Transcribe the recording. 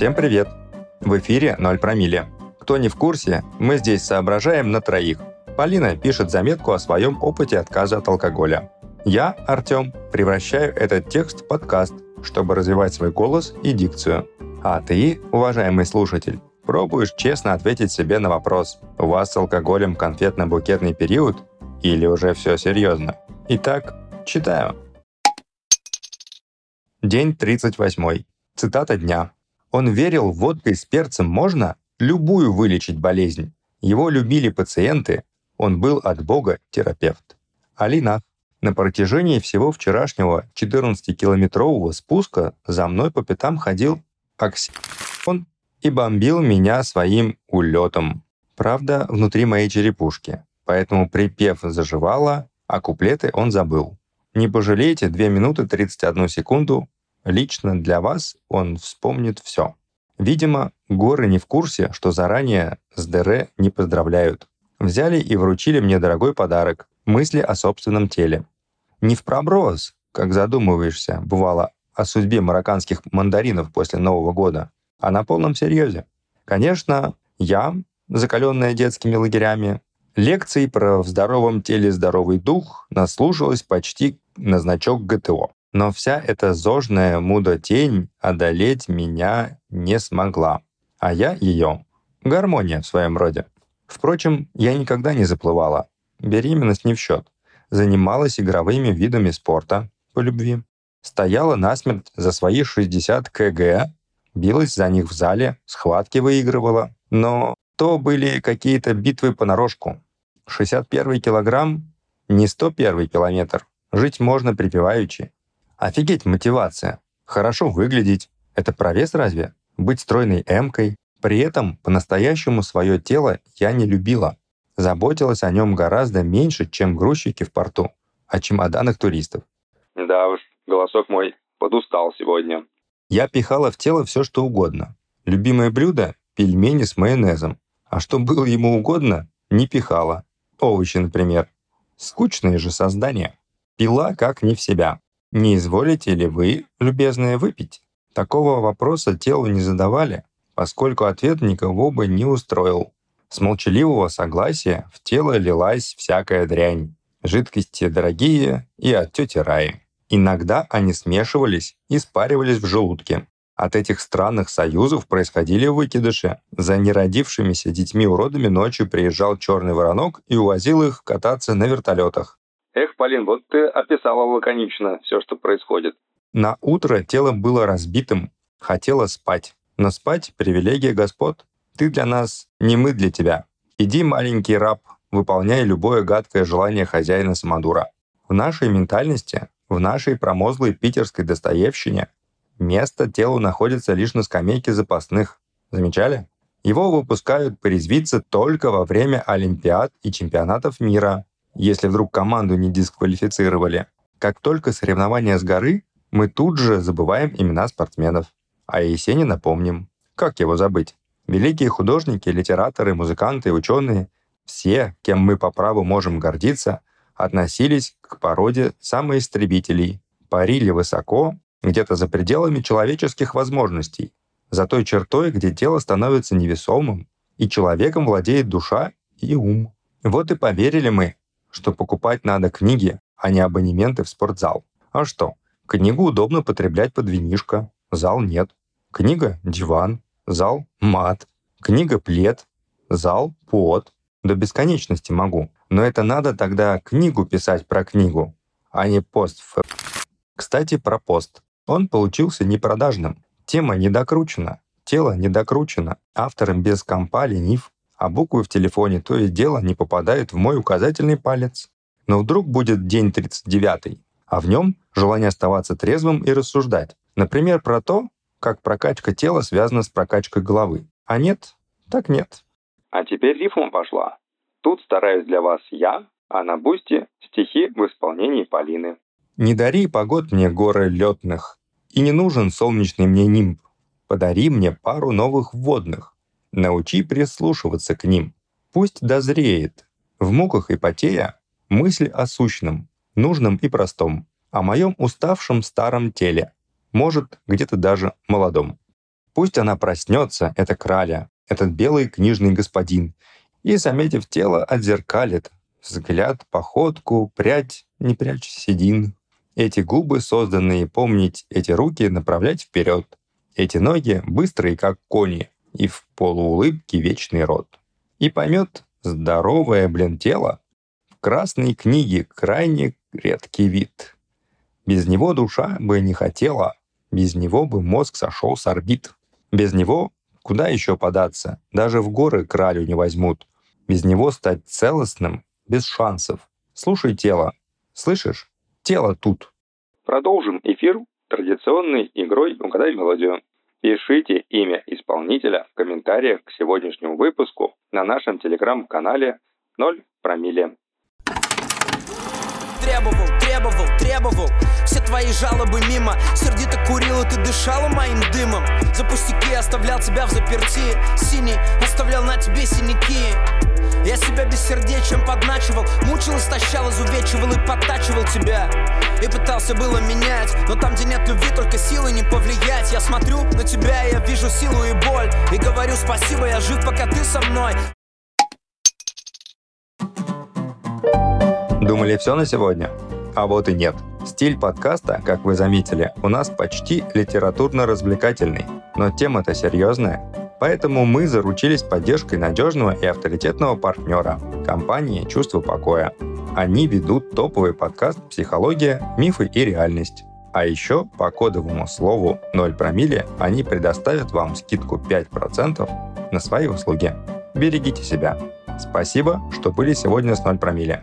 Всем привет! В эфире 0 промилле. Кто не в курсе, мы здесь соображаем на троих. Полина пишет заметку о своем опыте отказа от алкоголя. Я, Артем, превращаю этот текст в подкаст, чтобы развивать свой голос и дикцию. А ты, уважаемый слушатель, пробуешь честно ответить себе на вопрос, у вас с алкоголем конфетно-букетный период или уже все серьезно? Итак, читаю. День 38. Цитата дня. Он верил, водкой с перцем можно любую вылечить болезнь. Его любили пациенты, он был от Бога терапевт. Алина. На протяжении всего вчерашнего 14-километрового спуска за мной по пятам ходил Оксион и бомбил меня своим улетом. Правда, внутри моей черепушки. Поэтому припев заживало, а куплеты он забыл. Не пожалейте 2 минуты 31 секунду. Лично для вас он вспомнит все. Видимо, горы не в курсе, что заранее с ДР не поздравляют. Взяли и вручили мне дорогой подарок — мысли о собственном теле. Не в проброс, как задумываешься, бывало, о судьбе марокканских мандаринов после Нового года, а на полном серьезе. Конечно, я, закаленная детскими лагерями, Лекций про «в здоровом теле здоровый дух» наслушалась почти на значок ГТО. Но вся эта зожная мудотень одолеть меня не смогла. А я ее. Гармония в своем роде. Впрочем, я никогда не заплывала. Беременность не в счет. Занималась игровыми видами спорта по любви. Стояла насмерть за свои 60 кг, билась за них в зале, схватки выигрывала. Но то были какие-то битвы понарошку. 61 килограмм — не 101 километр. Жить можно припеваючи. Офигеть мотивация. Хорошо выглядеть. Это провес разве? Быть стройной эмкой. При этом по-настоящему свое тело я не любила. Заботилась о нем гораздо меньше, чем грузчики в порту, о чемоданах туристов. Да уж, голосок мой подустал сегодня. Я пихала в тело все, что угодно. Любимое блюдо — пельмени с майонезом. А что было ему угодно, не пихала. Овощи, например. Скучные же создания. Пила как не в себя. Не изволите ли вы, любезные, выпить? Такого вопроса телу не задавали, поскольку ответ никого бы не устроил. С молчаливого согласия в тело лилась всякая дрянь. Жидкости дорогие и от тети Раи. Иногда они смешивались и спаривались в желудке, от этих странных союзов происходили выкидыши. За неродившимися детьми-уродами ночью приезжал черный воронок и увозил их кататься на вертолетах. Эх, Полин, вот ты описала лаконично все, что происходит. На утро тело было разбитым, хотело спать. Но спать — привилегия господ. Ты для нас, не мы для тебя. Иди, маленький раб, выполняй любое гадкое желание хозяина Самодура. В нашей ментальности, в нашей промозглой питерской достоевщине Место телу находится лишь на скамейке запасных. Замечали? Его выпускают порезвиться только во время Олимпиад и чемпионатов мира, если вдруг команду не дисквалифицировали. Как только соревнования с горы, мы тут же забываем имена спортсменов. А Есенина помним. Как его забыть? Великие художники, литераторы, музыканты, ученые, все, кем мы по праву можем гордиться, относились к породе самоистребителей, парили высоко где-то за пределами человеческих возможностей, за той чертой, где тело становится невесомым, и человеком владеет душа и ум. Вот и поверили мы, что покупать надо книги, а не абонементы в спортзал. А что? Книгу удобно потреблять под винишко, зал нет. Книга — диван, зал — мат. Книга — плед, зал — под. До бесконечности могу. Но это надо тогда книгу писать про книгу, а не пост. Кстати, про пост. Он получился непродажным. Тема недокручена, тело недокручено, автором без компа ленив, а буквы в телефоне то и дело не попадают в мой указательный палец. Но вдруг будет день 39 а в нем желание оставаться трезвым и рассуждать. Например, про то, как прокачка тела связана с прокачкой головы. А нет, так нет. А теперь рифма пошла. Тут стараюсь для вас я, а на бусте стихи в исполнении Полины. Не дари погод мне горы летных, и не нужен солнечный мне нимб. Подари мне пару новых водных. Научи прислушиваться к ним. Пусть дозреет. В муках и потея мысль о сущном, нужном и простом, о моем уставшем старом теле, может, где-то даже молодом. Пусть она проснется, эта краля, этот белый книжный господин, и, заметив тело, отзеркалит. Взгляд, походку, прядь, не прячь седин. Эти губы, созданные помнить, эти руки направлять вперед. Эти ноги быстрые, как кони, и в полуулыбке вечный рот. И поймет здоровое, блин, тело в красной книге крайне редкий вид. Без него душа бы не хотела, без него бы мозг сошел с орбит. Без него куда еще податься? Даже в горы кралю не возьмут. Без него стать целостным без шансов. Слушай тело. Слышишь? Тело тут. Продолжим эфир традиционной игрой «Угадай мелодию». Пишите имя исполнителя в комментариях к сегодняшнему выпуску на нашем телеграм-канале 0 промилле. Требовал, требовал, требовал. Все твои жалобы мимо. Сердито курил и ты дышала моим дымом. За пустяки оставлял тебя в заперти. Синий оставлял на тебе синяки. Я себя бессердечием подначивал. Мучил, истощал, изувечивал и подтачивал тебя. И пытался было менять Но там, где нет любви, только силы не повлиять. Я смотрю на тебя, я вижу силу и боль. И говорю спасибо, я жив, пока ты со мной Думали все на сегодня? А вот и нет. Стиль подкаста, как вы заметили, у нас почти литературно-развлекательный. Но тема-то серьезная. Поэтому мы заручились поддержкой надежного и авторитетного партнера – компании «Чувство покоя». Они ведут топовый подкаст «Психология, мифы и реальность». А еще по кодовому слову 0 промилле они предоставят вам скидку 5% на свои услуги. Берегите себя. Спасибо, что были сегодня с 0 промилле.